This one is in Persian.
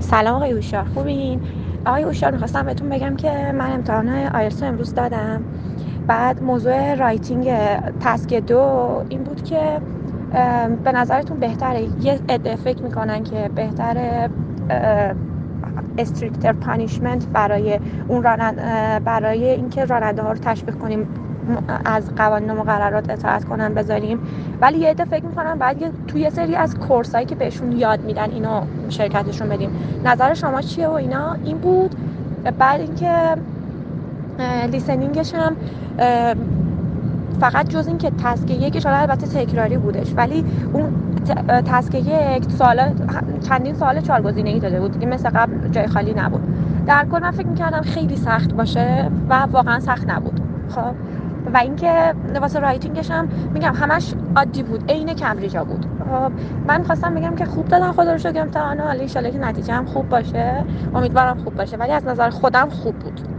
سلام آقای هوشیار خوبین؟ آقای هوشیار می‌خواستم بهتون بگم که من امتحان آیلتس امروز دادم. بعد موضوع writing task دو این بود که به نظرتون بهتره. یه عده فکر می‌کنن که بهتره stricter punishment برای اون برای اینکه راننده ها رو تشویق کنیم از قوانین و مقررات اطاعت کنن بذاریم. ولی یه عده فکر می‌کنم بعد توی سری از کورسایی که بهشون یاد میدن اینو شرکتشون بدیم. نظر شما چیه و اینا؟ این بود. بعد اینکه لیسنینگش هم فقط جز اینکه تسک یکش حالا البته تکراری بودش. ولی اون تسک یک سوال چندین سوال چهار گزینه‌ای داده بود. دیگه مثل قبل جای خالی نبود. در کل من فکر می‌کردم خیلی سخت باشه و واقعا سخت نبود. خب؟ و اینکه واسه رایتینگش هم میگم همش عادی بود. عین کمبریجا بود. خب من خواستم بگم که خوب دادن خدا رو شکر امتحانا حالا ان که نتیجه هم خوب باشه. امیدوارم خوب باشه. ولی از نظر خودم خوب بود.